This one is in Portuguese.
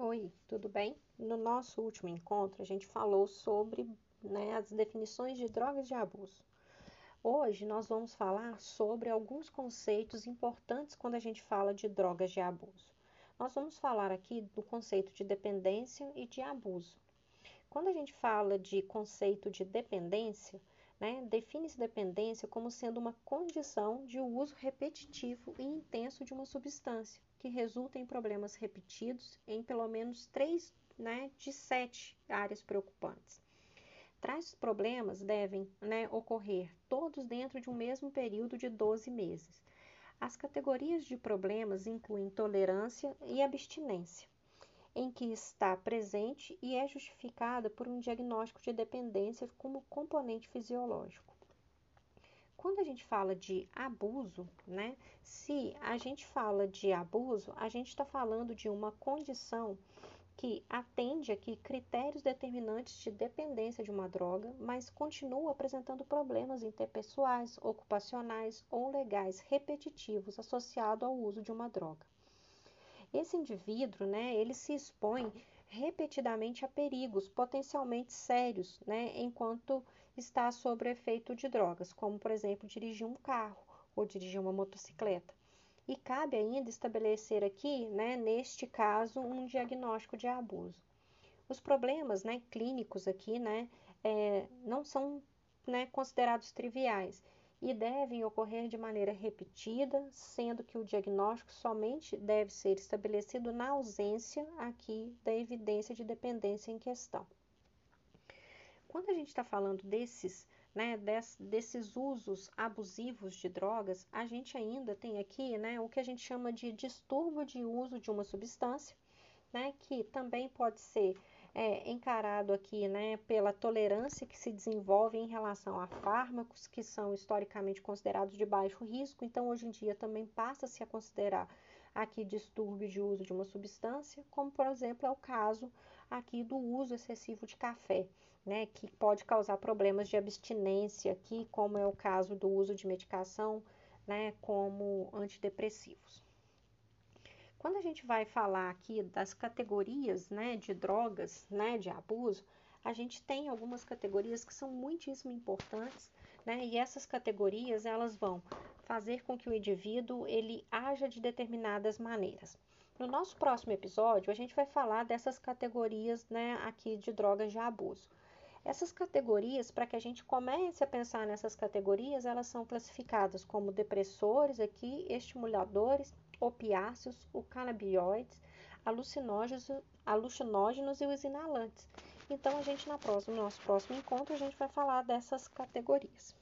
Oi, tudo bem? No nosso último encontro, a gente falou sobre né, as definições de drogas de abuso. Hoje, nós vamos falar sobre alguns conceitos importantes quando a gente fala de drogas de abuso. Nós vamos falar aqui do conceito de dependência e de abuso. Quando a gente fala de conceito de dependência, né, define-se dependência como sendo uma condição de uso repetitivo e intenso de uma substância que resulta em problemas repetidos em pelo menos três né, de sete áreas preocupantes. Tais problemas devem né, ocorrer todos dentro de um mesmo período de 12 meses. As categorias de problemas incluem tolerância e abstinência, em que está presente e é justificada por um diagnóstico de dependência como componente fisiológico. Quando a gente fala de abuso, né? Se a gente fala de abuso, a gente está falando de uma condição que atende aqui critérios determinantes de dependência de uma droga, mas continua apresentando problemas interpessoais, ocupacionais ou legais repetitivos associados ao uso de uma droga. Esse indivíduo, né, ele se expõe repetidamente a perigos potencialmente sérios, né, enquanto está sob efeito de drogas, como por exemplo dirigir um carro ou dirigir uma motocicleta. E cabe ainda estabelecer aqui, né, neste caso, um diagnóstico de abuso. Os problemas, né, clínicos aqui, né, é, não são né, considerados triviais e devem ocorrer de maneira repetida, sendo que o diagnóstico somente deve ser estabelecido na ausência aqui da evidência de dependência em questão. Quando a gente está falando desses, né, des, desses usos abusivos de drogas, a gente ainda tem aqui né, o que a gente chama de distúrbio de uso de uma substância, né, que também pode ser é, encarado aqui né, pela tolerância que se desenvolve em relação a fármacos que são historicamente considerados de baixo risco, então hoje em dia também passa-se a considerar aqui distúrbio de uso de uma substância, como por exemplo é o caso aqui do uso excessivo de café, né, que pode causar problemas de abstinência aqui, como é o caso do uso de medicação, né, como antidepressivos. Quando a gente vai falar aqui das categorias né, de drogas, né, de abuso, a gente tem algumas categorias que são muitíssimo importantes, né, e essas categorias elas vão fazer com que o indivíduo ele haja de determinadas maneiras. No nosso próximo episódio, a gente vai falar dessas categorias né, aqui de drogas de abuso. Essas categorias, para que a gente comece a pensar nessas categorias, elas são classificadas como depressores aqui, estimuladores, opiáceos, o canabinoides, alucinógenos, alucinógenos e os inalantes. Então, a gente, na próxima, no nosso próximo encontro, a gente vai falar dessas categorias.